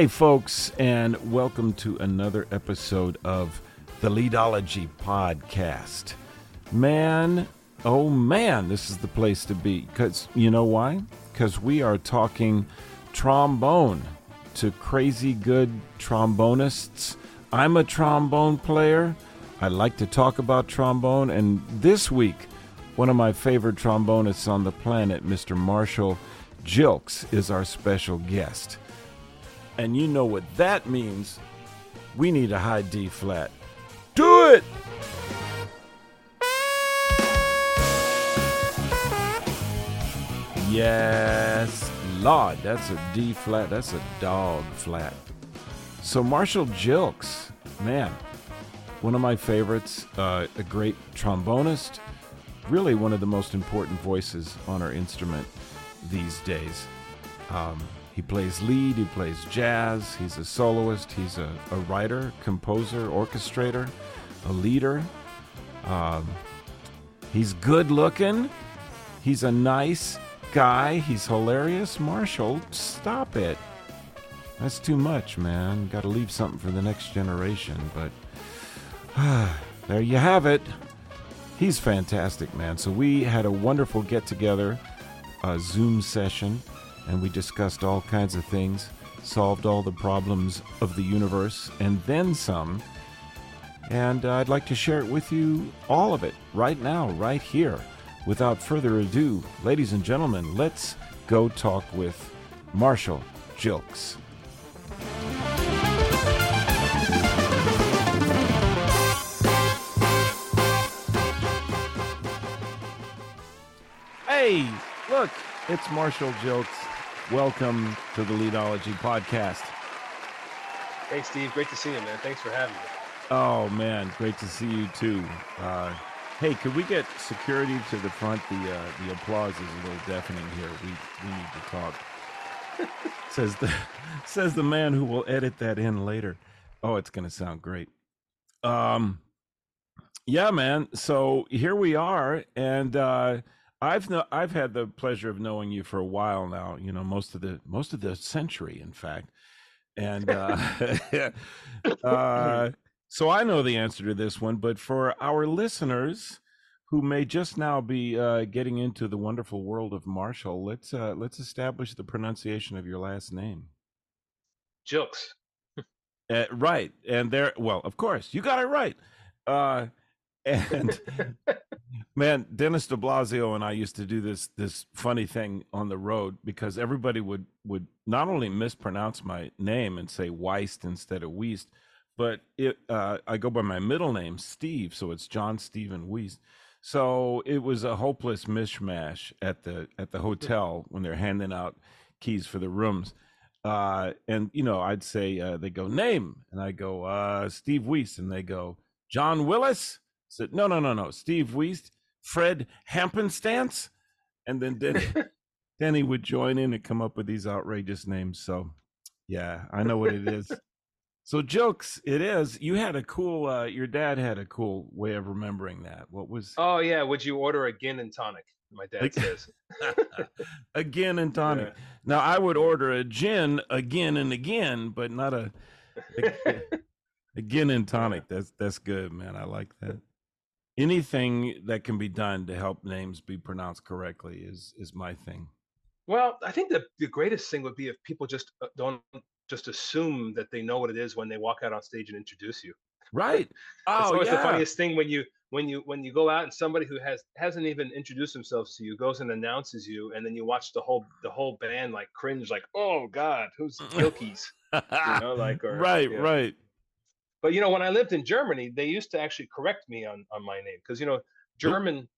Hey, folks, and welcome to another episode of the Leadology Podcast. Man, oh man, this is the place to be. Because you know why? Because we are talking trombone to crazy good trombonists. I'm a trombone player. I like to talk about trombone, and this week, one of my favorite trombonists on the planet, Mr. Marshall Gilkes, is our special guest. And you know what that means. We need a high D flat. Do it! Yes, Lord, that's a D flat. That's a dog flat. So, Marshall Gilkes, man, one of my favorites, uh, a great trombonist, really one of the most important voices on our instrument these days. Um, he plays lead, he plays jazz, he's a soloist, he's a, a writer, composer, orchestrator, a leader. Um, he's good looking, he's a nice guy, he's hilarious. Marshall, stop it. That's too much, man. Got to leave something for the next generation, but there you have it. He's fantastic, man. So we had a wonderful get together, a Zoom session and we discussed all kinds of things, solved all the problems of the universe, and then some. And I'd like to share it with you, all of it, right now, right here. Without further ado, ladies and gentlemen, let's go talk with Marshall Gilkes. Hey, look, it's Marshall Gilkes. Welcome to the Leadology podcast. Hey, Steve. Great to see you, man. Thanks for having me. Oh, man. Great to see you, too. Uh, hey, could we get security to the front? The uh, the applause is a little deafening here. We, we need to talk. says the says the man who will edit that in later. Oh, it's going to sound great. Um, yeah, man. So here we are, and uh, I've no, I've had the pleasure of knowing you for a while now. You know, most of the most of the century, in fact, and uh, uh, so I know the answer to this one. But for our listeners who may just now be uh, getting into the wonderful world of Marshall, let's uh, let's establish the pronunciation of your last name. Gilkes. Uh, right, and there. Well, of course, you got it right. Uh, and man Denis DiBlasio and i used to do this this funny thing on the road because everybody would would not only mispronounce my name and say Wiest instead of Wiest but it uh, i go by my middle name steve so it's john stephen Wiest. So it was a hopeless mishmash at the at the hotel when they're handing out keys for the rooms. Uh, and you know i'd say uh, they go name. And i go uh, steve Wiest. And they go john willis said, no, no, no, no. Steve Wiest, Fred Hampenstance. And then Denny, Denny would join in and come up with these outrageous names. So, yeah, I know what it is. so, Gilkes, it is. You had a cool, uh, your dad had a cool way of remembering that. What was. Oh, yeah. Would you order a gin and tonic? My dad says. a gin and tonic. Yeah. Now, I would order a gin again and again, but not a. a Again and tonic. That's that's good, man. I like that anything that can be done to help names be pronounced correctly is is my thing. Well, I think the the greatest thing would be if people just uh, don't just assume that they know what it is when they walk out on stage and introduce you. Right. Oh, it's always yeah. the funniest thing when you when you when you go out and somebody who has hasn't even introduced themselves to you goes and announces you, and then you watch the whole the whole band like cringe, like, oh God, who's Gilkes? you know, like or, right, right. But you know, when I lived in Germany, they used to actually correct me on on my name because you know, German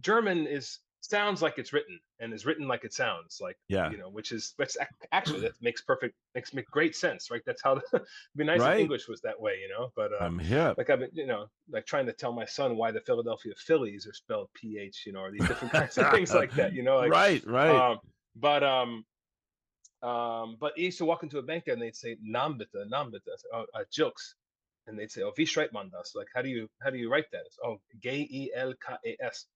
German is sounds like it's written and is written like it sounds like yeah. you know which is which actually that makes perfect makes make great sense right? That's how the, it'd be nice right. if english was that way you know? But uh, i'm here. like i've been you know like trying to tell my son why the philadelphia phillies are spelled ph you know or these different kinds of things like that you know like, right right. um, but um um but he used to walk into a bank and they'd say nambita nambita oh, uh, Gilkes and they'd say, "Oh, wie schreibt man das?" Like, how do you how do you write that? It's, oh, G E L K E S.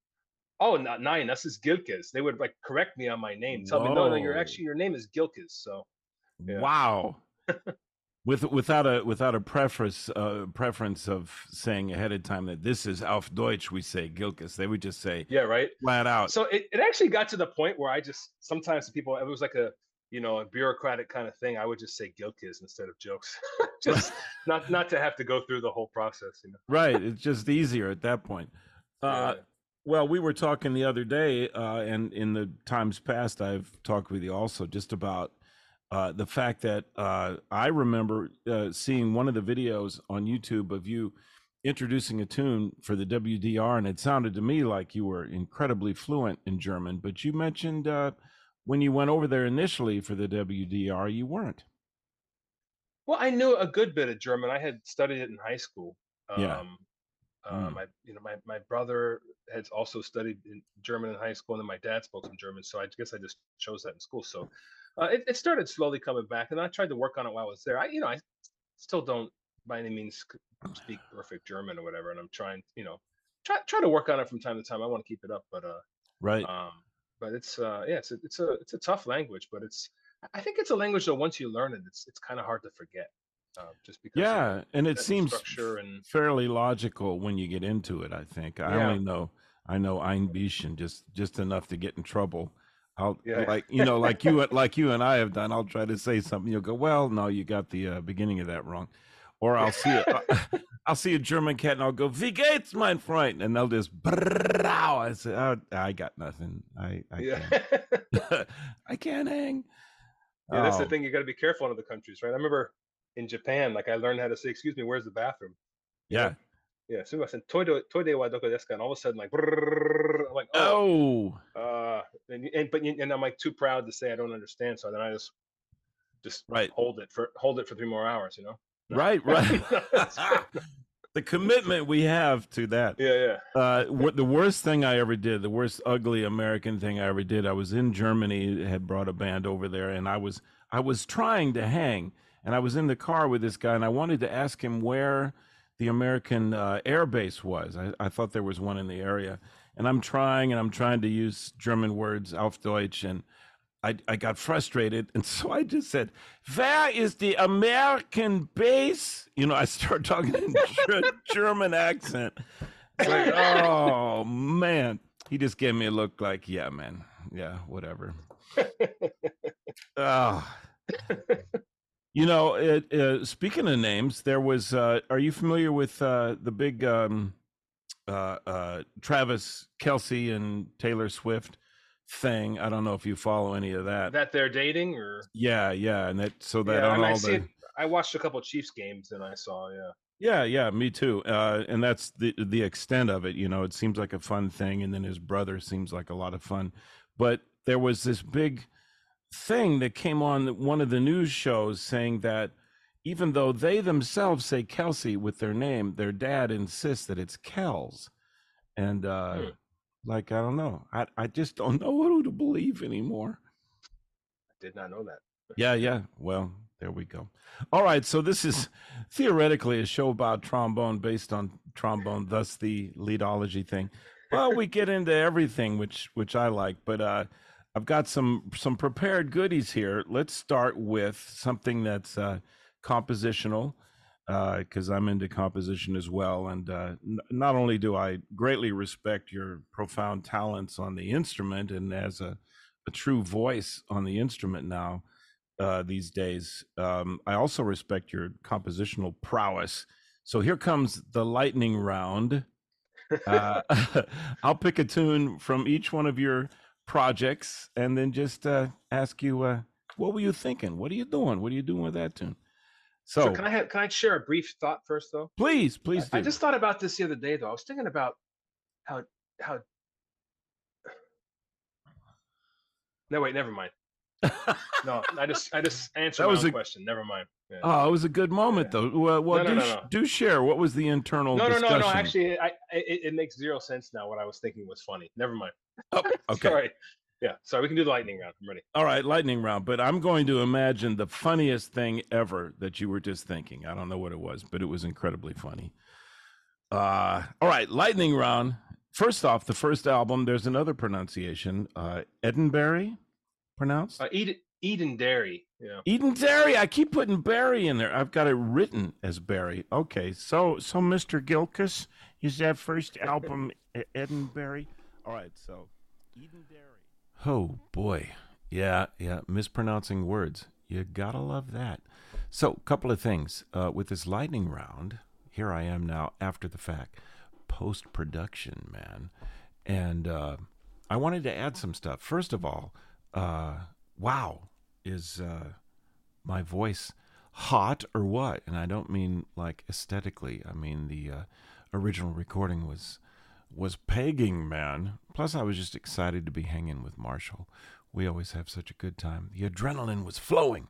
Oh, not nine. That's is Gilkes. They would like correct me on my name, tell Whoa. me, "No, no, you're actually your name is Gilkes." So, yeah. wow. with without a without a preference uh, preference of saying ahead of time that this is auf Deutsch, we say Gilkes. They would just say Yeah, right. flat out. So it, it actually got to the point where I just sometimes people it was like a you know a bureaucratic kind of thing. I would just say Gilkis instead of Gilkes, just not not to have to go through the whole process. You know. right, it's just easier at that point. Uh, Yeah. Well, we were talking the other day, uh, and in the times past, I've talked with you also just about uh, the fact that uh, I remember uh, seeing one of the videos on YouTube of you introducing a tune for the WDR, and it sounded to me like you were incredibly fluent in German. But you mentioned uh, when you went over there initially for the WDR, you weren't. Well, I knew a good bit of German. I had studied it in high school. Um, Yeah. uh, Mm. my you know my my brother had also studied in German in high school, and then my dad spoke some German. So I guess I just chose that in school. So uh, it, it started slowly coming back, and I tried to work on it while I was there. I you know I still don't by any means speak perfect German or whatever, and I'm trying you know try try to work on it from time to time. I want to keep it up, but uh Right. um but it's uh yeah it's a, it's a it's a tough language, but it's I think it's a language that once you learn it, it's it's kind of hard to forget. Uh, just because Yeah, and it seems and fairly logical when you get into it. I think I Yeah. only know I know Einbischen just just enough to get in trouble. I'll Yeah. like you know like you like you and I have done. I'll try to say something. You'll go, well, no, you got the uh, beginning of that wrong. Or I'll see it. I'll see a German cat and I'll go, "Wie geht's, mein Freund?" And they'll just, "Brrrrow." I say, oh, "I got nothing. I I yeah. can't. I can't hang." Yeah, that's the Oh, thing. You got to be careful in other countries, right? I remember in Japan, like I learned how to say, "Excuse me, where's the bathroom?" Yeah. Yeah. So I said, "Toilet, toilet wa doko desu ka?" And all of a sudden, like, I'm like, "Oh." Oh, Uh, and, and but and I'm like too proud to say I don't understand, so then I just just right, hold it for hold it for three more hours, you know? No. right, right. Right. the commitment we have to that. yeah, yeah. Uh, what the worst thing I ever did, the worst ugly American thing I ever did, I was in Germany, had brought a band over there, and I was I was trying to hang, and I was in the car with this guy, and I wanted to ask him where the American uh, air base was. I, I thought there was one in the area, and I'm trying, and I'm trying to use German words, auf Deutsch, and I, I got frustrated, and so I just said, "Where is the American base?" You know, I start talking in Ger- German accent. It's like, oh man, he just gave me a look like, yeah, man, yeah, whatever. Oh. You know, it, uh, speaking of names, there was. Uh, are you familiar with uh, the big um, uh, uh, Travis Kelce and Taylor Swift thing? I don't know if you follow any of that. that they're dating, or yeah, yeah, and that so that yeah, I, on mean, I all see the it. I watched a couple Chiefs games, and I saw, yeah. Yeah, yeah, me too. Uh, and that's the the extent of it. You know, it seems like a fun thing, and then his brother seems like a lot of fun. But there was this big thing that came on one of the news shows saying that even though they themselves say Kelsey with their name, their dad insists that it's Kells. And uh, Hmm. Like I don't know, I I just don't know who to believe anymore. I did not know that. Yeah, yeah. Well, there we go. All right. So this is theoretically a show about trombone based on trombone, thus the leadology thing. Well, we get into everything, which which I like, but uh, I've got some some prepared goodies here. Let's start with something that's uh, compositional, because I'm into composition as well. And uh, n- not only do I greatly respect your profound talents on the instrument and as a, a true voice on the instrument now uh, these days, um, I also respect your compositional prowess. So here comes the lightning round. Uh, I'll pick a tune from each one of your projects and then just uh, ask you, uh, what were you thinking? What are you doing? What are you doing with that tune? So, So can I have can I share a brief thought first though? please, please do. I, I just thought about this the other day though. I was thinking about how how No wait, never mind. No, I just I just answered That was a- question. Never mind. Yeah. oh, it was a good moment Yeah. though. Well, well No, no, do, no, do share. What was the internal no, no, discussion? no, no. Actually, I, I it, it makes zero sense now. What I was thinking was funny. Never mind. Oh, okay. Sorry. Yeah. Sorry. We can do the lightning round. I'm ready. All right, lightning round. But I'm going to imagine the funniest thing ever that you were just thinking. I don't know what it was, but it was incredibly funny. Uh, all right, lightning round. First off, the first album. There's another pronunciation. Uh, Edinburgh, pronounced. Uh, Eden Edenderry. Yeah. Edenderry. I keep putting Barry in there. I've got it written as Barry. Okay, so so Mr. Gilkis is that first album Edinburgh. All right, so Edenderry. Oh boy, yeah, yeah, mispronouncing words. You gotta love that. So, couple of things uh, with this lightning round. Here I am now after the fact, post production, man, and uh, I wanted to add some stuff. First of all, uh, wow, is uh, my voice hot or what? And I don't mean like aesthetically. I mean the uh, original recording was was pegging, man. Plus, I was just excited to be hanging with Marshall. We always have such a good time. The adrenaline was flowing.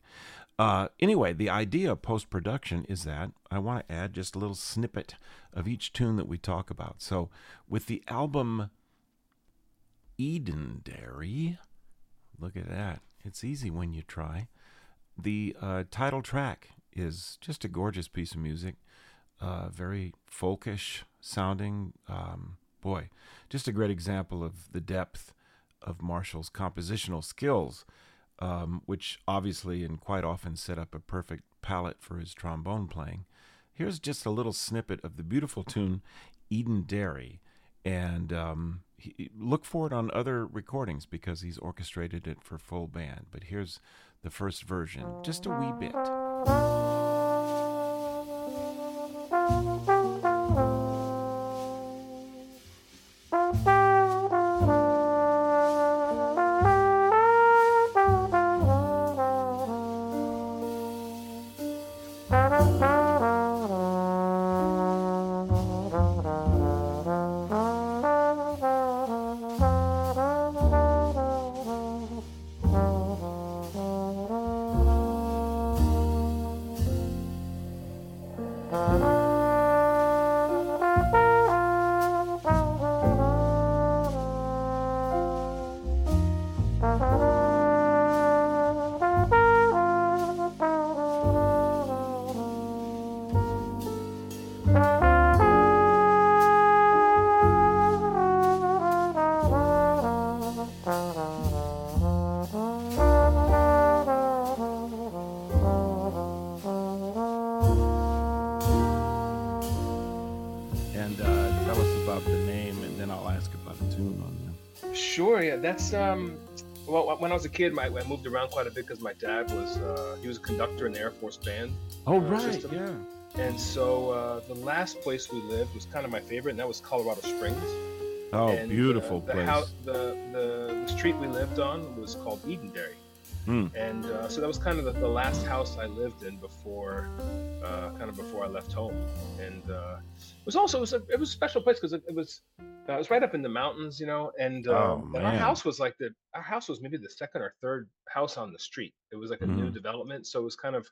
Uh, anyway, the idea of post production is that I want to add just a little snippet of each tune that we talk about. So, with the album Edenderry, look at that. It's easy when you try. The uh, title track is just a gorgeous piece of music, uh, very folkish sounding. Um, boy, just a great example of the depth of Marshall's compositional skills, um, which obviously and quite often set up a perfect palette for his trombone playing. Here's just a little snippet of the beautiful tune Edenderry. And um, he, look for it on other recordings because he's orchestrated it for full band. But here's the first version, just a wee bit. That's um. Well, when I was a kid, my, I moved around quite a bit because my dad was uh, he was a conductor in the Air Force Band. Oh, uh, right, system. yeah. And so uh, the last place we lived was kind of my favorite, and that was Colorado Springs. Oh, and, uh, beautiful the place. hou- the, the the street we lived on was called Edenderry, Hmm. and uh, so that was kind of the, the last house I lived in before, uh, kind of before I left home. And uh, it was also it was a, it was a special place because it, it was uh, it was right up in the mountains, you know. And, Oh, um, and our house was like the our house was maybe the second or third house on the street. It was like a new Mhm. development, so it was kind of,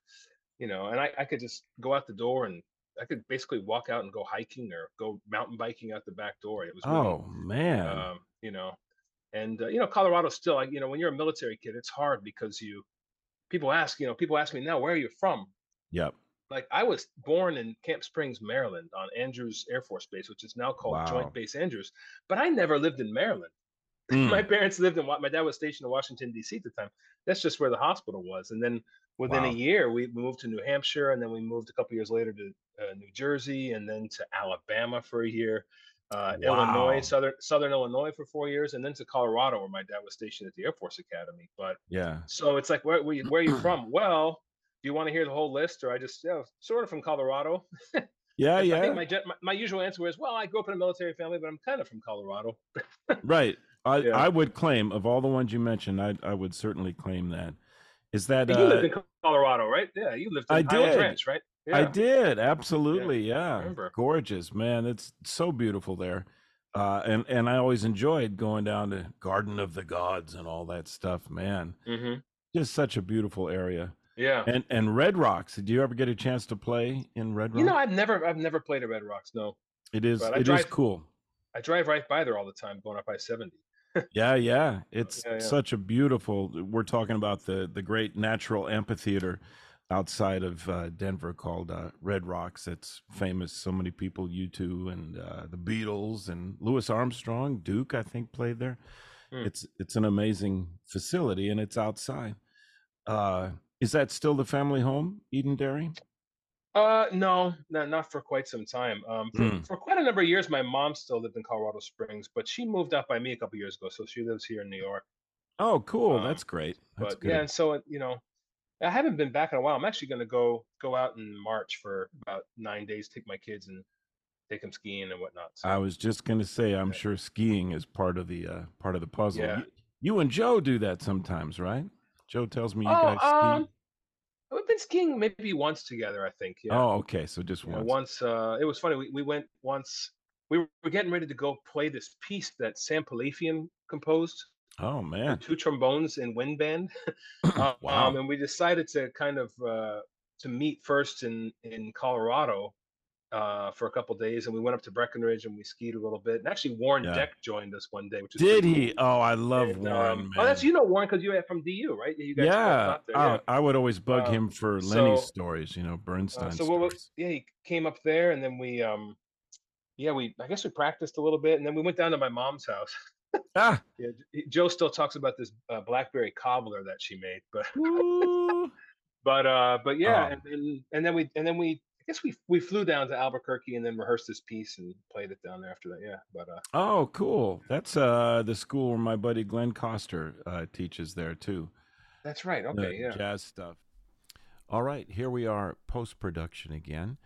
you know, and I, I could just go out the door and I could basically walk out and go hiking or go mountain biking out the back door. It was really, Oh, man. um, you know, and uh, you know, Colorado still, like, you know, when you're a military kid, it's hard because you, people ask, you know, people ask me now, where are you from? yep. Like, I was born in Camp Springs, Maryland, on Andrews Air Force Base, which is now called Wow. Joint Base Andrews, but I never lived in Maryland. Mm. my parents lived in, my dad was stationed in Washington D.C. at the time. That's just where the hospital was, and then within Wow. a year, we we moved to New Hampshire, and then we moved a couple years later to uh, New Jersey, and then to Alabama for a year, uh, Wow. Illinois, southern Southern Illinois for four years, and then to Colorado, where my dad was stationed at the Air Force Academy. But Yeah. so it's like, where where, where are you from? Well, do you want to hear the whole list, or I just yeah, sort of from Colorado? Yeah, yeah. I think my, my my usual answer is, well, I grew up in a military family, but I'm kind of from Colorado. Right. I, Yeah. I would claim of all the ones you mentioned, I I would certainly claim that. Is that you uh, lived in Colorado, right? Yeah, you lived in I did. Ranch, right? Yeah. I did absolutely, yeah. remember. Gorgeous, man. It's so beautiful there, uh, and and I always enjoyed going down to Garden of the Gods and all that stuff, man. hmm Just such a beautiful area. Yeah. And and Red Rocks. Did you ever get a chance to play in Red Rocks? You know, I've never, I've never played at Red Rocks. No, it is it is cool. I drive right by there all the time, going up I seventy. Yeah, yeah. It's Yeah, yeah. such a beautiful. We're talking about the the great natural amphitheater outside of uh, Denver called uh, Red Rocks. It's famous. So many people, U2, and uh, the Beatles, and Louis Armstrong, Duke, I think, played there. Hmm. It's it's an amazing facility, and it's outside. Is that still the family home, Edenderry? Uh, no, no, not for quite some time. Um, for, Mm. for quite a number of years, my mom still lived in Colorado Springs, but she moved out by me a couple years ago, so she lives here in New York. Oh, cool. Um, That's great. That's but good. yeah, and so you know, I haven't been back in a while. I'm actually going to go go out in March for about nine days, take my kids and take them skiing and whatnot. So I was just gonna say, I'm Yeah. sure skiing is part of the uh, part of the puzzle. Yeah. You, you and Joe do that sometimes, right? Joe tells me you oh, guys ski. um, we've been skiing maybe once together. I think. Yeah. Oh, okay. So just You know, once. once uh, it was funny. We, we went once. We were getting ready to go play this piece that Sam Pilafian composed. Oh man. two trombones and wind band. Um, Wow. and we decided to kind of uh, to meet first in in Colorado uh, for a couple days, and we went up to Breckenridge and we skied a little bit. And actually, Warren Yeah. Deck joined us one day, which is Did pretty he? cool. Oh, I love And, Warren, um, oh, that's you know Warren because you're from DU, right? You guys yeah. there, Oh, I would always bug Um, him for Lenny's so- stories, you know, Bernstein Uh, so what stories. was, yeah, he came up there, and then we, um, yeah, we I guess we practiced a little bit, and then we went down to my mom's house. Ah, Yeah, Joe still talks about this uh, blackberry cobbler that she made, but but uh, but yeah, Oh. and then and then we and then we I guess we we flew down to Albuquerque and then rehearsed this piece and played it down there after that. Yeah, but uh, oh, cool. That's uh the school where my buddy Glenn Kostur uh, teaches there too. that's right. Okay, yeah. jazz stuff. All right, here we are post production again,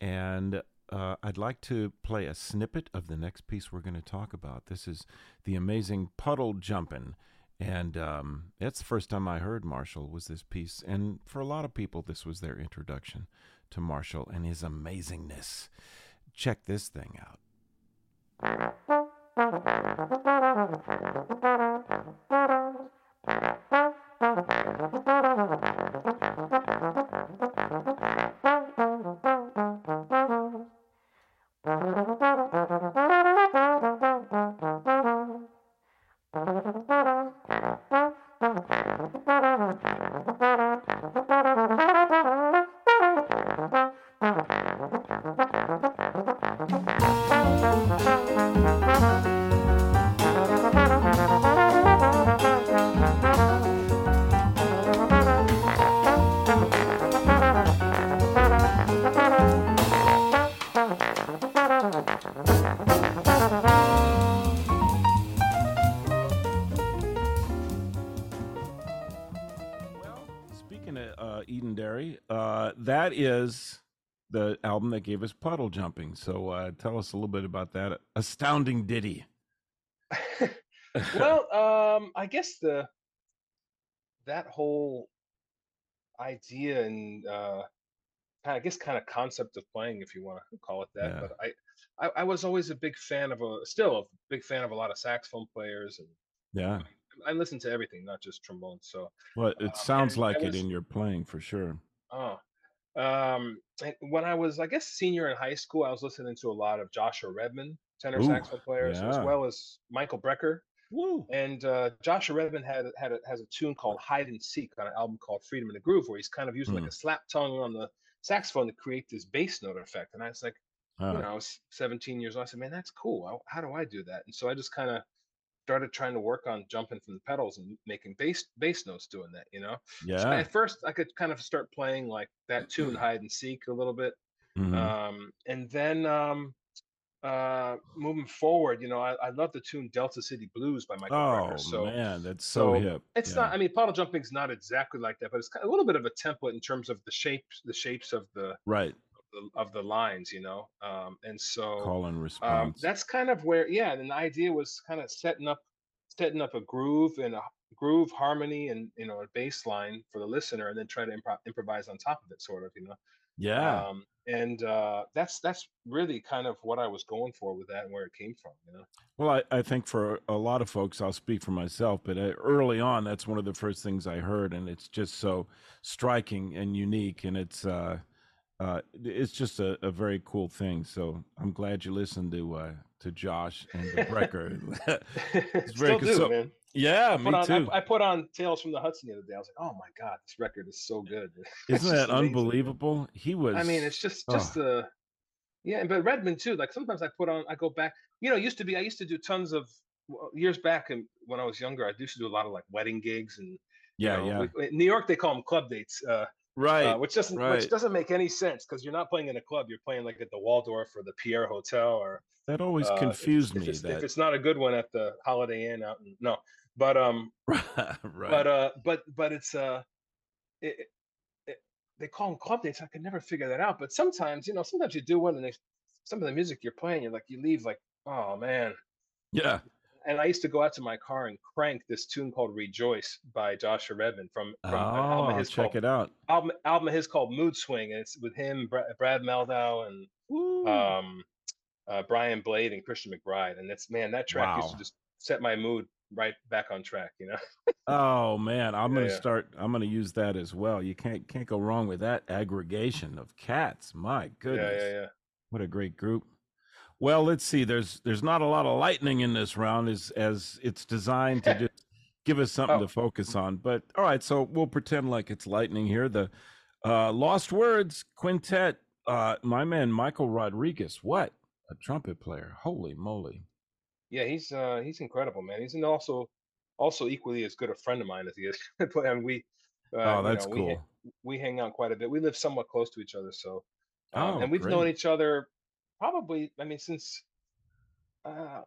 and uh, I'd like to play a snippet of the next piece we're going to talk about. This is the amazing puddle jumping, and um, that's the first time I heard Marshall was this piece, and for a lot of people, this was their introduction to Marshall and his amazingness. Check this thing out. gave us Puddle Jumping. So uh, tell us a little bit about that astounding ditty. well, um, I guess the that whole idea and uh, I guess kind of concept of playing, if you want to call it that. Yeah. But I, I, I was always a big fan of a still a big fan of a lot of saxophone players, and yeah. I listen to everything, not just trombone. So, Well, it Um, sounds like it was- in your playing for sure. oh, um, and when I was, I guess, senior in high school, I was listening to a lot of Joshua Redman, tenor Ooh, saxophone players, as well as Michael Brecker. Woo. And uh, Joshua Redman had had a, has a tune called "Hide and Seek" on an album called "Freedom in the Groove," where he's kind of using Hmm. like a slap tongue on the saxophone to create this bass note effect. And I was like, you Uh, know, I was 17 years old. I said, man, that's cool. How, how do I do that? And so I just kind of started trying to work on jumping from the pedals and making bass bass notes doing that. You know, so yeah. at first I could kind of start playing like that tune "Hide and Seek" a little bit, Mhm. um, and then um, uh, moving forward, you know, I, I love the tune "Delta City Blues" by Michael oh Brecker. So man, that's so, so hip. it's Yeah. not. I mean, puddle jumping's not exactly like that, but it's kind of a little bit of a template in terms of the shapes, the shapes of the right. The- of the lines, you know. Um, and so Call and um, response. that's kind of where, yeah. And the idea was kind of setting up, setting up a groove and a groove harmony and you know a bass line for the listener, and then try to improv- improvise on top of it, sort of, you know. yeah. Um, and uh, that's that's really kind of what I was going for with that and where it came from, you know. Well, I, I think for a lot of folks, I'll speak for myself, but uh, early on, that's one of the first things I heard, and it's just so striking and unique, and it's uh, uh, it's just a, a very cool thing. So I'm glad you listened to uh, to Josh and the Brecker. very Still good. do, So- man. yeah, me on, too. I, I put on Tales from the Hudson the other day. I was like, oh my god, this record is so good. Isn't that amazing. unbelievable? He was. I mean, it's just just oh. the yeah, but Redman too. Like sometimes I put on, I go back. You know, it used to be I used to do tons of well, years back, and when I was younger, I used to do a lot of like wedding gigs and You Yeah, know, yeah. we- in New York they call them club dates, uh, Right. uh, which doesn't right. which doesn't make any sense because you're not playing in a club. You're playing like at the Waldorf or the Pierre Hotel or that always uh, confused if me. it's, that if it's not a good one at the Holiday Inn out in no, but um, right. but uh, but but it's uh, it, it, it, they call them club dates. I could never figure that out. But sometimes you know, sometimes you do one and they, some of the music you're playing, you're like you leave like oh man. yeah. And I used to go out to my car and crank this tune called "Rejoice" by Joshua Redman from from Oh, album of his check called it out. album album of his called Mood Swing, and it's with him, Brad, Brad Mehldau, and um, uh, Brian Blade and Christian McBride. And that's man, that track used to just set my mood right back on track. You know? Oh man, I'm Yeah, gonna yeah. start. I'm gonna use that as well. You can't can't go wrong with that aggregation of cats. My goodness, Yeah, yeah, yeah. what a great group. Well, let's see. There's there's not a lot of lightning in this round, as as it's designed to just give us something Oh. to focus on. But all right, so we'll pretend like it's lightning here. The uh, Lost Words Quintet. Uh, my man Michael Rodriguez. What a trumpet player! Holy moly! Yeah, he's uh he's incredible, man. He's an also also equally as good a friend of mine as he is. and we uh, Oh, you that's know, cool. we hang out quite a bit. We live somewhat close to each other, so um, Oh, and we've known each other probably. I mean, since uh,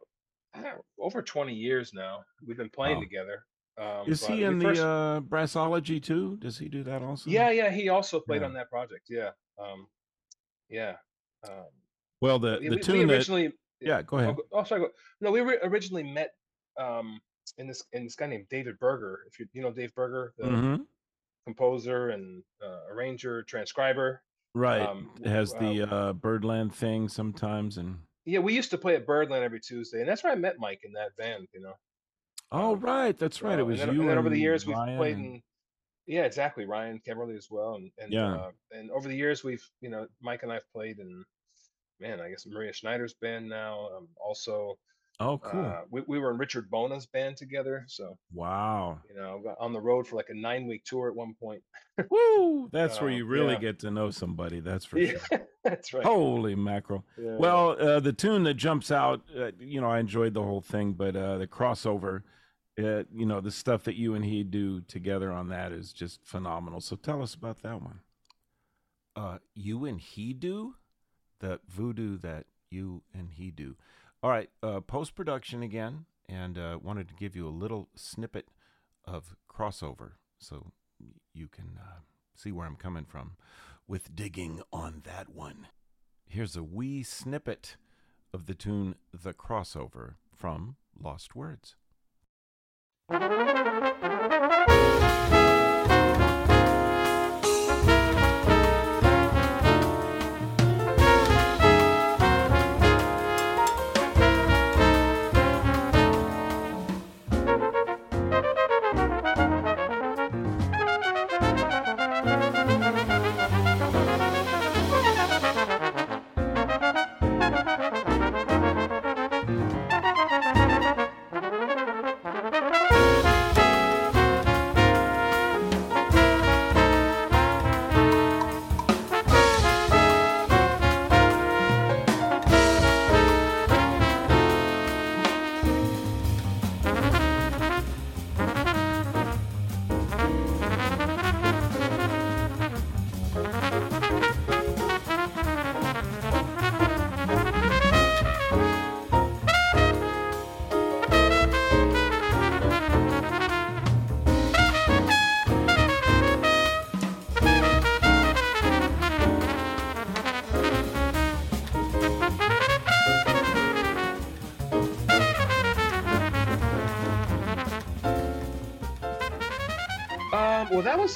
I don't know, over twenty years now. We've been playing Wow. together. Um, Is he in first- the uh, Brassology too? Does he do that also? Yeah, yeah. He also played Yeah. on that project. Yeah, um, yeah. Um, Well, the the we- tune we that yeah, go Oh, ahead. oh, sorry. Go, no, we were originally met um, in this in this guy named David Berger. If you you know Dave Berger, the hmm composer and uh, arranger, transcriber. Right. um, it has the uh, Birdland thing sometimes, and Yeah, we used to play at Birdland every Tuesday, and that's where I met Mike in that band. You know. oh Um, right, that's right. It was and then, you and then over the and years we've Ryan played and- in yeah exactly ryan Keberle as well and and Yeah. uh, and over the years we've you know mike and i've played in man i guess maria schneider's band now um, also oh cool. uh, we, we were in richard bona's band together so wow. you know on the road for like a nine week tour at one point Woo! That's where uh, you really yeah. get to know somebody. That's for yeah sure. that's right Holy mackerel. Yeah, yeah. Well, uh, the tune that jumps out, uh, you know, I enjoyed the whole thing, but uh, the crossover, uh, you know, the stuff that you and he do together on that is just phenomenal. So tell us about that one. Uh, you and he do the voodoo that you and he do. All right, uh, post production again, and uh, wanted to give you a little snippet of crossover so you can uh, see where I'm coming from with digging on that one. Here's a wee snippet of the tune The Crossover from Lost Words.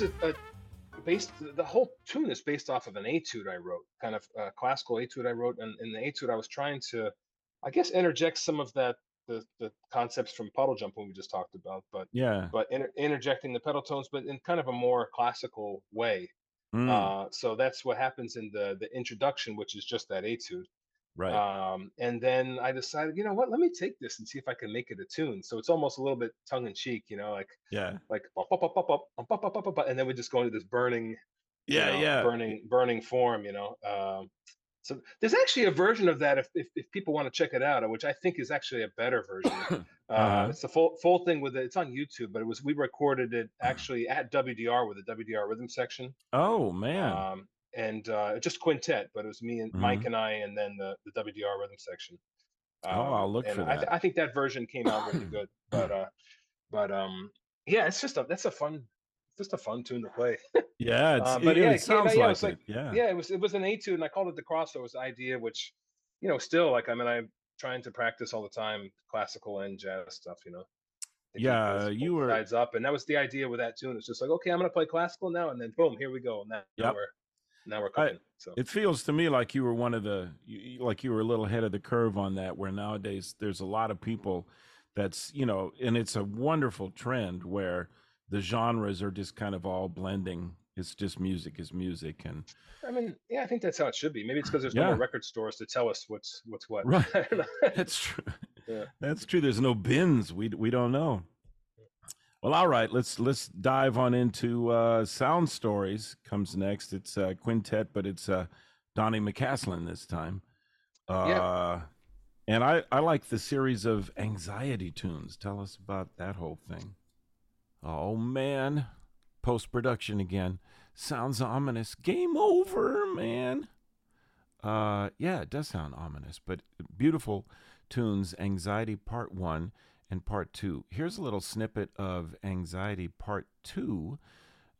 Was a, a based. The whole tune is based off of an etude I wrote, kind of a classical etude I wrote, and in the etude I was trying to, I guess, interject some of that the the concepts from Puddle Jump when we just talked about, but Yeah. but inter- interjecting the pedal tones, but in kind of a more classical way. Mm, Uh, so that's what happens in the the introduction, which is just that etude. Right. Um, and then I decided, you know what, let me take this and see if I can make it a tune. So it's almost a little bit tongue in cheek, you know, like yeah, like and then we just go into this burning, yeah, you know, yeah, burning, burning form, you know. Um, so there's actually a version of that if, if, if, people want to check it out, which I think is actually a better version. uh, uh-huh. It's the full full thing with it. It's on YouTube, but it was we recorded it uh-huh. actually at WDR with the WDR rhythm section. Oh man! Um, and uh, just quintet. But it was me and Mike and I, and then the, the WDR rhythm section. Mm-hmm. Oh, I'll Um, look and for I, th- that. I think that version came out really good. But uh, but um, yeah, it's just a that's a fun, just a fun tune to play. yeah, it's, uh, it, yeah, it it sounds out- yeah, like was like- it. Yeah. yeah, it was it was an etude, and I called it the crossovers idea, which you know still like I mean I'm trying to practice all the time, classical and jazz stuff, you know. Yeah, you were- sides up, and that was the idea with that tune. It's just like okay, I'm gonna play classical now, and then boom, here we go. Now, now Yep. we're now we're I- so It feels to me like you were one of the you- like you were a little ahead of the curve on that. Where nowadays there's a lot of people that's you know, and it's a wonderful trend where the genres are just kind of all blending. It's just music is music, and I mean, yeah, I think that's how it should be. Maybe it's because there's no more record stores to tell us what's what's what. Right. I don't know. that's true. Yeah. That's true. There's no bins. We we don't know. Well, all right. Let's let's dive on into uh, sound stories. Comes next. It's uh, quintet, but it's uh, Donny McCaslin this time. Uh, Yeah. And I I like the series of anxiety tunes. Tell us about that whole thing. Oh man, post production again. Sounds ominous. Game over, man. Uh, yeah, it does sound ominous, but beautiful tunes. Anxiety Part One and Part Two. Here's a little snippet of Anxiety Part Two,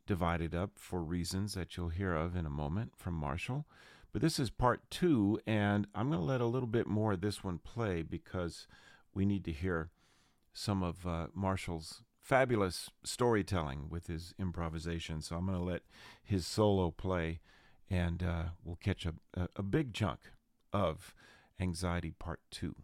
divided up for reasons that you'll hear of in a moment from Marshall. But this is Part Two, and I'm going to let a little bit more of this one play because we need to hear some of uh, Marshall's fabulous storytelling with his improvisation. So I'm going to let his solo play, and uh, we'll catch a, a, big chunk of Anxiety Part 2.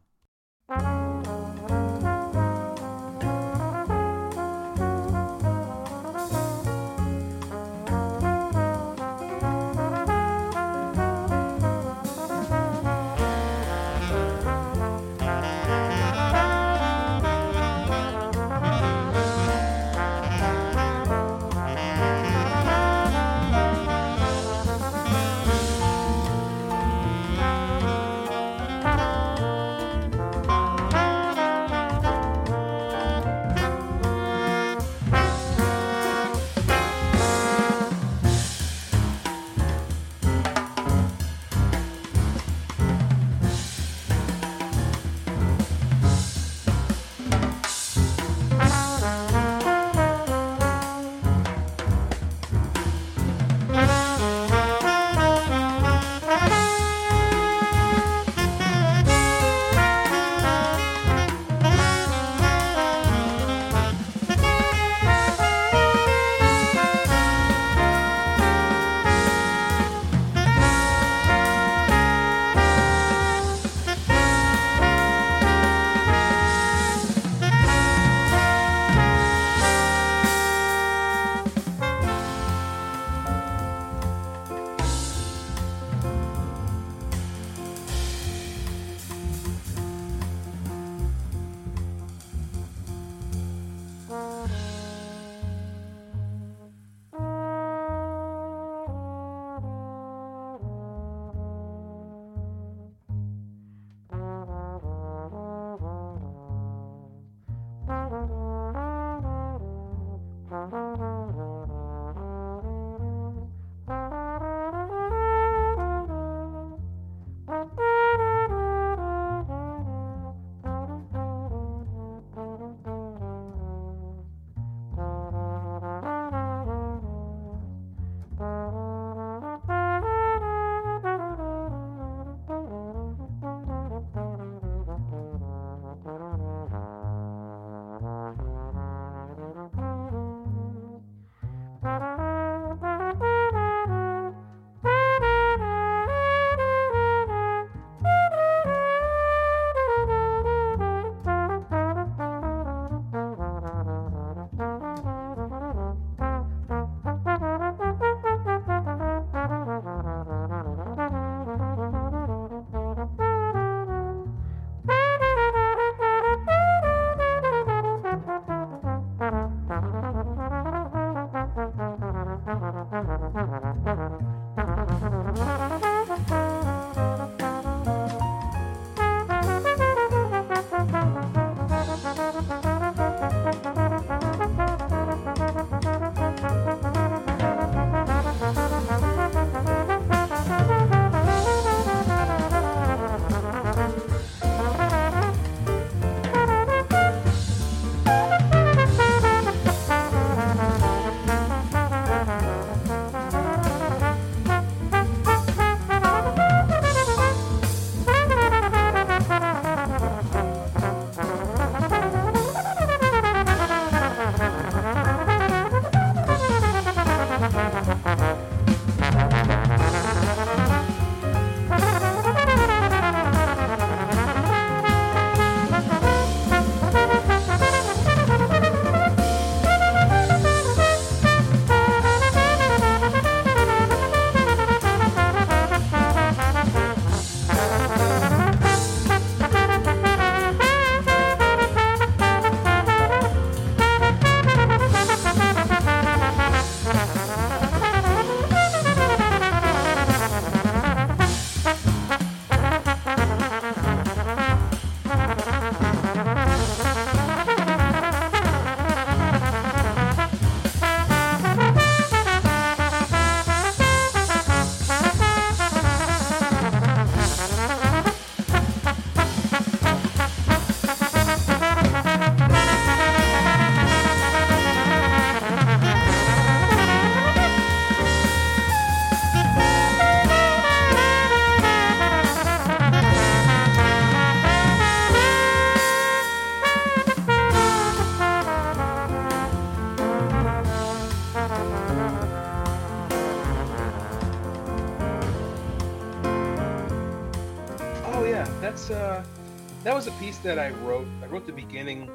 That was a piece that I wrote. I wrote the beginning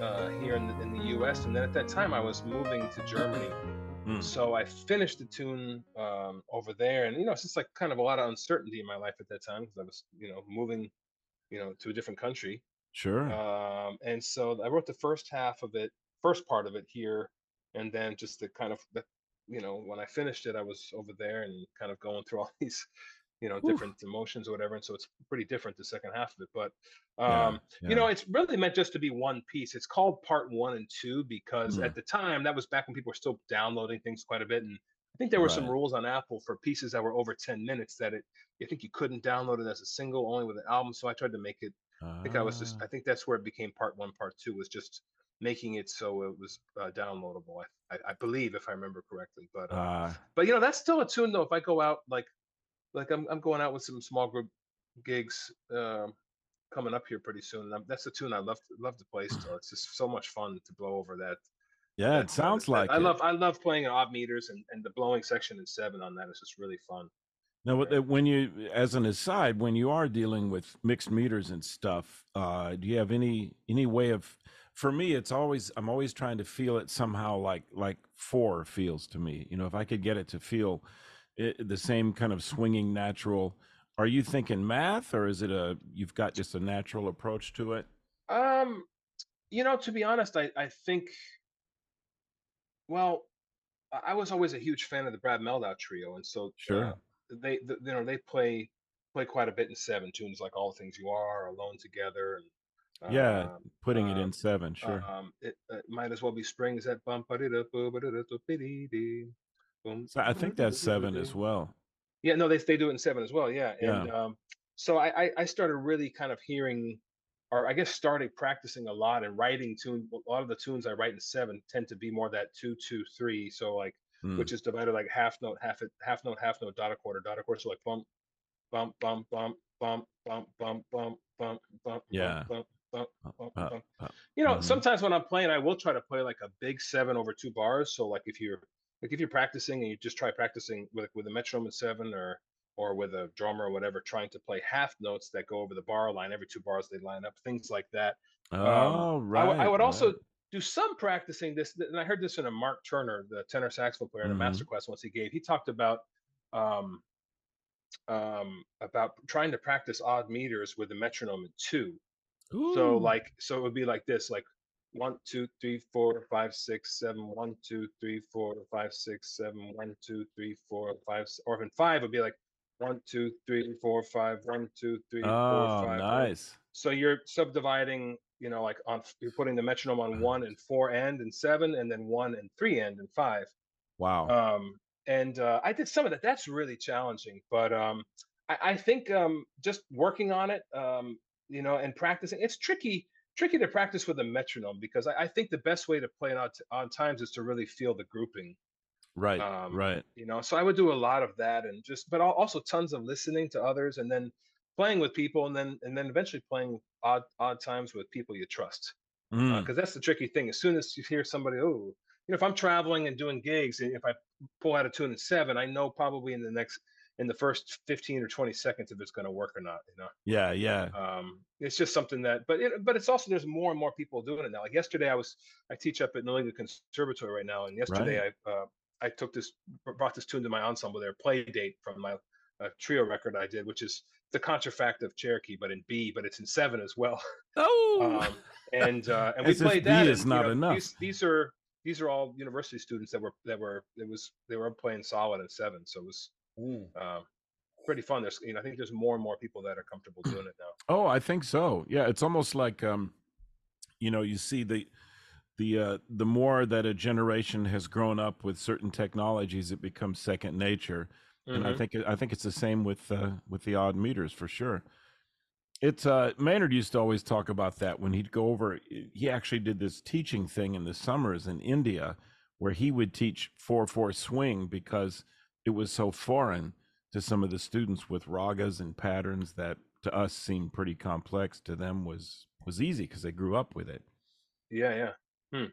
uh, here in the, in the U.S. and then at that time I was moving to Germany. Mm. So I finished the tune um, over there, and you know, it's just like kind of a lot of uncertainty in my life at that time because I was, you know, moving, you know, to a different country. Sure. Um, and so I wrote the first half of it, first part of it here, and then just the kind of, the, you know, when I finished it, I was over there and kind of going through all these you know Oof. different emotions or whatever and so it's pretty different the second half of it but Yeah, um you know it's really meant just to be one piece it's called part one and two because Mm. at the time that was back when people were still downloading things quite a bit and i think there were some rules on apple for pieces that were over 10 minutes that it i think you couldn't download it as a single only with an album so i tried to make it i think i was just Ah, i think that's where it became part one part two was just making it so it was uh, downloadable I, I i believe if i remember correctly but uh, ah, but you know, that's still a tune though. If I go out like like I'm I'm going out with some small group gigs um coming up here pretty soon. And I'm, that's a tune I love to, love to play still. It's just so much fun to blow over that. yeah, that it sounds that- like I it. love I love playing in odd meters and, and the blowing section in seven on that is just really fun. Now, what- when you, as an aside, when you are dealing with mixed meters and stuff, uh, do you have any any way of? For me, it's always I'm always trying to feel it somehow like like four feels to me. You know, if I could get it to feel it, the same kind of swinging natural. Are you thinking math, or is it a you've got just a natural approach to it? Um, you know, to be honest, I I think well, I was always a huge fan of the Brad Mehldau trio, and so Sure. uh, they th- you know they play play quite a bit in seven tunes like All the Things You Are, Alone Together, and Yeah, um, putting it in um, seven, sure. Um, it, it might as well be spring. Is that bump? Boo, ba-da-da, do, biddy-dee, boom, So I think that's seven as well. Yeah, no, they they do it in seven as well. Yeah, Yeah. um, so I, I started really kind of hearing, or I guess started practicing a lot and writing tune. A lot of the tunes I write in seven tend to be more that two two three. So like Mm. which is divided like half note, half half note, half note, dot a quarter, dot a quarter. So like bump, bump, bump, bump, bump, bump, bump, bump, bump, bump, Yeah. bump, bump, Uh, bump, uh, bump. uh, You know, mhm. sometimes when I'm playing, I will try to play like a big seven over two bars. So like if you're like if you're practicing and you just try practicing with with a metronome in seven or or with a drummer or whatever, trying to play half notes that go over the bar line every two bars they line up, things like that. Um, Oh, I, right. w- I would also do some practicing this, and I heard this in a Mark Turner, the tenor saxophone player, in a Mhm. master class once he gave. He talked about um, um, about trying to practice odd meters with the metronome in two. Ooh. So like, so it would be like this, like one, two, three, four, five, six, seven, one, two, three, four, five, six, seven, one, two, three, four, five, s- or even five would be like one, two, three, four, five, one, two, three, four, Oh, five. one. nice. So you're subdividing, you know, like on you're putting the metronome on one and four end and seven, and then one and three end and five. Wow. Um, and uh, I did some of that. That's really challenging, but um, I, I think um, just working on it, um, you know, and practicing. It's tricky, tricky to practice with a metronome because I, I think the best way to play it on, on times is to really feel the grouping. right. Um, right. you know, so I would do a lot of that, and just, but also tons of listening to others, and then playing with people, and then and then eventually playing odd odd times with people you trust Mm. because that's the tricky thing. As soon as you hear somebody, oh, you know, if I'm traveling and doing gigs, and if I pull out a tune in seven, I know probably in the next, in the first 15 or 20 seconds if it's going to work or not. You know yeah. Yeah. um, it's just something that, but it, but it's also there's more and more people doing it now. Like yesterday, I was I teach up at New Conservatory right now, and yesterday I uh, I took this brought this tune to my ensemble there, play date from my uh, trio record I did, which is the contrafact of Cherokee, but in B, but it's in seven as well Oh. um, and uh, and we played B that. is and, you not know, enough. These, these are these are all university students that were that were it was they were playing solid in seven, so it was um, pretty fun. There's you know I think there's more and more people that are comfortable doing it now. Oh, I think so. Yeah, it's almost like um, you know, you see the the uh, the more that a generation has grown up with certain technologies, it becomes second nature. And I Mhm. think I think it's the same with uh, with the odd meters for sure. It's uh, Maynard used to always talk about that when he'd go over. He actually did this teaching thing in the summers in India, where he would teach four four swing because it was so foreign to some of the students with ragas and patterns that to us seemed pretty complex. To them was was easy because they grew up with it. Yeah, yeah,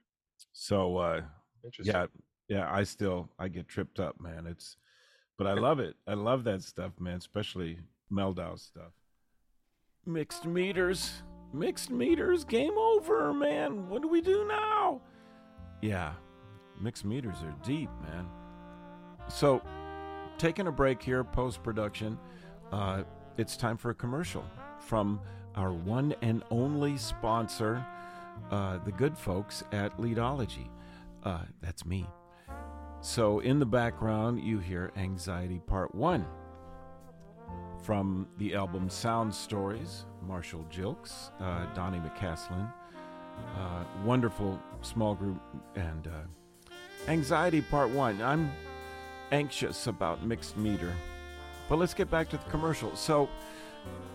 So uh, interesting. yeah, yeah. I still I get tripped up, man. It's but I love it. I love that stuff, man. Especially Mehldau stuff. mixed meters. Mixed meters, game over, man. What do we do now? Yeah, mixed meters are deep, man. So, taking a break here, post production. Uh, it's time for a commercial from our one and only sponsor, uh, the good folks at Leadology. Uh, that's me. So, in the background, you hear Anxiety Part 1 from the album Sound Stories, Marshall Gilkes, uh, Donny McCaslin. Uh, wonderful small group and uh, Anxiety Part 1. I'm anxious about mixed meter. But let's get back to the commercial. So,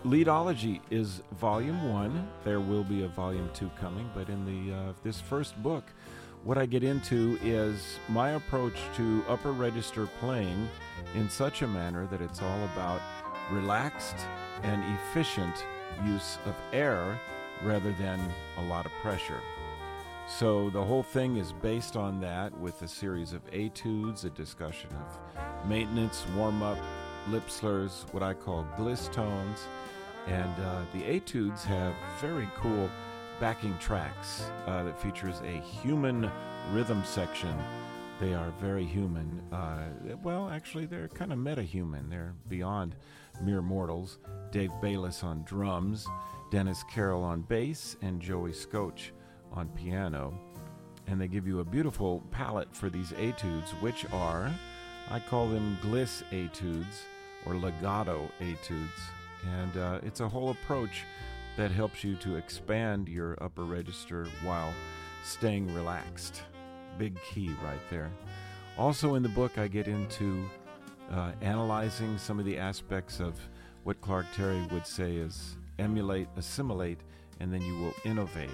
Leadology is volume one. There will be a volume two coming, but in the uh, this first book, what I get into is my approach to upper register playing in such a manner that it's all about relaxed and efficient use of air rather than a lot of pressure. So the whole thing is based on that with a series of etudes, a discussion of maintenance, warm up, lip slurs, what I call gliss tones. And uh, the etudes have very cool backing tracks uh, that features a human rhythm section. They are very human. Uh, well, actually, they're kind of meta-human. They're beyond mere mortals. Dave Bayless on drums, Dennis Carroll on bass, and Joey Scotch on piano. And they give you a beautiful palette for these etudes, which are, I call them gliss etudes or legato etudes. And uh, it's a whole approach that helps you to expand your upper register while staying relaxed. Big key right there. Also, in the book, I get into uh, analyzing some of the aspects of what Clark Terry would say is emulate, assimilate, and then you will innovate,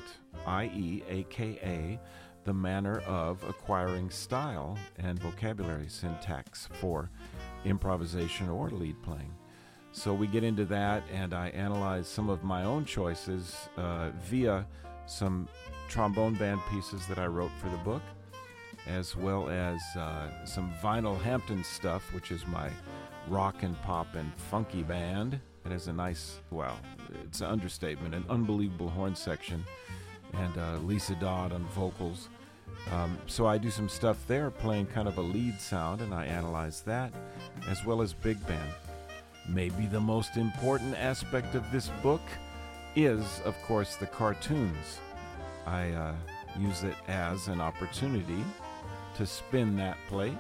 i.e., aka the manner of acquiring style and vocabulary syntax for improvisation or lead playing. So we get into that, and I analyze some of my own choices uh, via some trombone band pieces that I wrote for the book, as well as uh, some Vinyl Hampton stuff, which is my rock and pop and funky band. It has a nice, well, it's an understatement, an unbelievable horn section, and uh, Lisa Dodd on vocals. Um, so I do some stuff there, playing kind of a lead sound, and I analyze that, as well as big band. Maybe the most important aspect of this book is, of course, the cartoons. I uh, use it as an opportunity to spin that plate,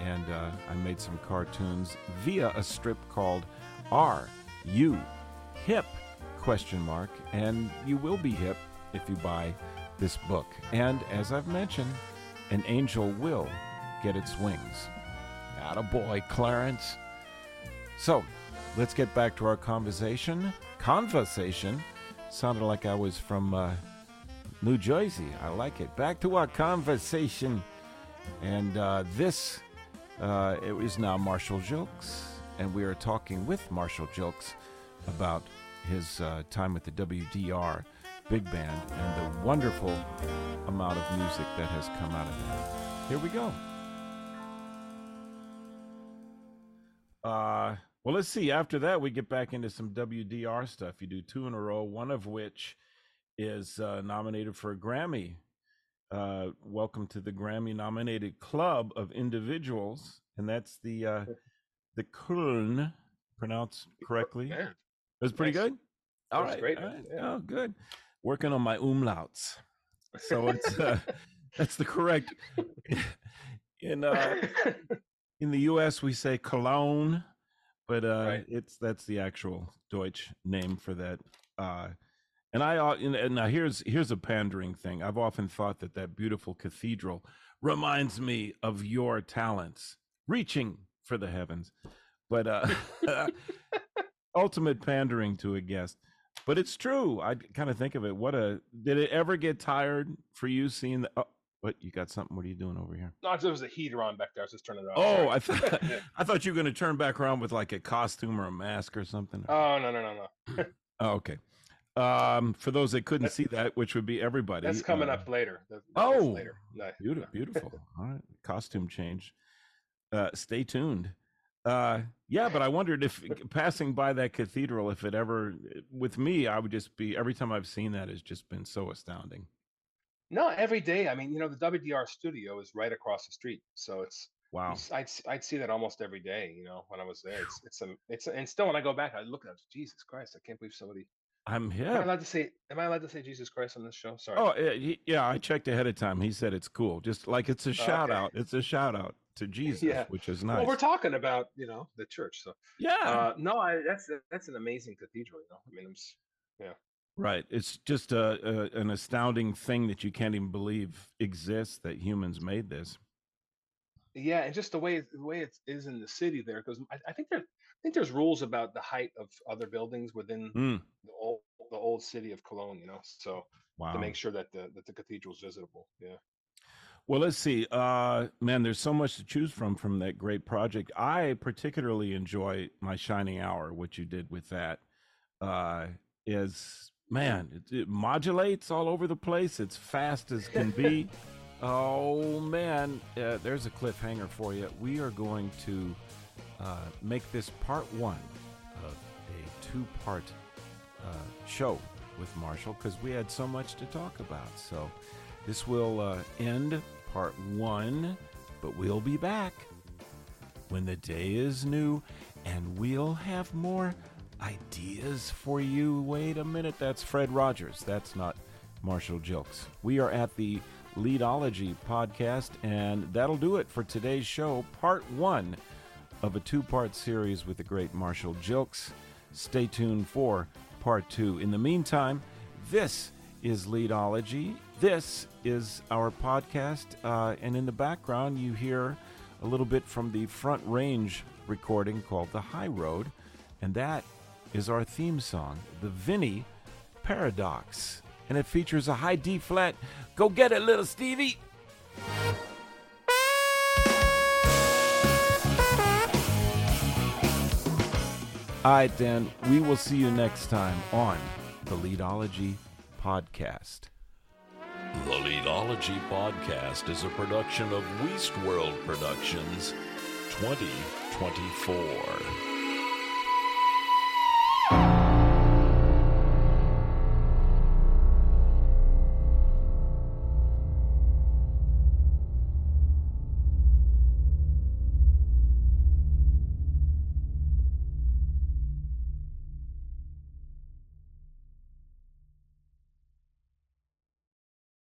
and uh, I made some cartoons via a strip called "Are You Hip?" question mark, and you will be hip if you buy this book. And as I've mentioned, an angel will get its wings. Not a boy, Clarence. So, let's get back to our conversation. Conversation sounded like I was from uh, New Jersey. I like it. Back to our conversation. And uh, this uh, it is now Marshall Gilkes, and we are talking with Marshall Gilkes about his uh, time with the WDR Big Band and the wonderful amount of music that has come out of that. Here we go. Uh, well, let's see. After that, we get back into some WDR stuff. You do two in a row, one of which is uh, nominated for a Grammy. Uh, welcome to the Grammy nominated club of individuals, and that's the uh, the Köln, pronounced correctly. Man, It was pretty Nice. good. All That was great, all right. Yeah. Oh, good. Working on my umlauts. So it's uh, that's the correct. In uh, in the U.S. we say cologne, but uh, Right. it's that's the actual Deutsch name for that. Uh, and I uh, and now here's here's a pandering thing. I've often thought that that beautiful cathedral reminds me of your talents, reaching for the heavens. But uh, ultimate pandering to a guest. But it's true. I kind of think of it. What a did it ever get tired for you seeing the? Oh, what you got something? What are you doing over here? no, there was a heater on back there. I was just turning it on. Oh. I thought I thought you were going to turn back around with like a costume or a mask or something. Oh no no no no. Oh, okay. Um, for those that couldn't see that, which would be everybody. That's coming uh, up later. That's oh, later. No, Beautiful, beautiful. All right, costume change. Uh, stay tuned. Uh, yeah, but I wondered if passing by that cathedral, if it ever, with me, I would just be every time I've seen that, it's just been so astounding. No, every day. I mean, you know, the WDR studio is right across the street, so it's Wow. I'd I'd see that almost every day. You know, when I was there, it's it's a it's a, and still when I go back, I look at it, Jesus Christ, I can't believe somebody. I'm here. Am I allowed to say? Am I allowed to say Jesus Christ on this show? Sorry. Oh, yeah, yeah, I checked ahead of time. He said it's cool. Just like it's a shout okay. out. It's a shout out to Jesus, Yeah. which is nice. Well, we're talking about you know the church, so yeah. uh, no, I, that's that's an amazing cathedral. You know, I mean, I'm, s- Right. It's just a, a an astounding thing that you can't even believe exists that humans made this. yeah, and just the way the way it is in the city there, because I, I think there I think there's rules about the height of other buildings within Mm, the old the old city of Cologne. You know, so wow. to make sure that the that the cathedral's visitable. Yeah. Well, let's see. Uh, man, there's so much to choose from from that great project. I particularly enjoy my shining hour. What you did with that uh, is, man, it, it modulates all over the place. It's fast as can be. oh man, uh, there's a cliffhanger for you. We are going to uh, make this part one of a two-part uh, show with Marshall because we had so much to talk about. So. This will uh, end part one, but we'll be back when the day is new and we'll have more ideas for you. Wait a minute, that's Fred Rogers. That's not Marshall Gilkes. We are at the Leadology podcast, and that'll do it for today's show, part one of a two part series with the great Marshall Gilkes. Stay tuned for part two. In the meantime, this is Leadology. This is our podcast, uh, and in the background, you hear a little bit from the Front Range recording called The High Road, and that is our theme song, The Vinny Paradox. And it features a high D flat. Go get it, little Stevie! All right, then, we will see you next time on the Leadology Podcast. The Leadology Podcast is a production of Wiest World Productions 2024.